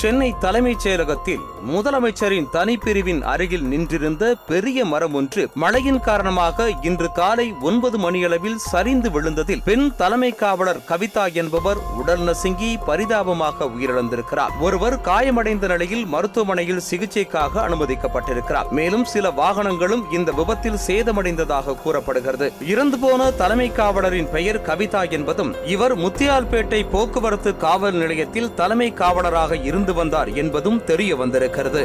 சென்னை தலைமைச் செயலகத்தில் முதலமைச்சரின் தனிப்பிரிவின் அருகில் நின்றிருந்த பெரிய மரம் ஒன்று மழையின் காரணமாக இன்று காலை ஒன்பது மணியளவில் சரிந்து விழுந்ததில் பெண் தலைமை காவலர் கவிதா என்பவர் உடல் நசுங்கி பரிதாபமாக உயிரிழந்திருக்கிறார். ஒருவர் காயமடைந்த நிலையில் மருத்துவமனையில் சிகிச்சைக்காக அனுமதிக்கப்பட்டிருக்கிறார். மேலும் சில வாகனங்களும் இந்த விபத்தில் சேதமடைந்ததாக கூறப்படுகிறது. இறந்து போன தலைமை காவலரின் பெயர் கவிதா என்பதும் இவர் முத்தியால்பேட்டை போக்குவரத்து காவல் நிலையத்தில் தலைமை காவலராக இருந்து வந்தார் என்பதும் தெரிய வந்திருக்கிறது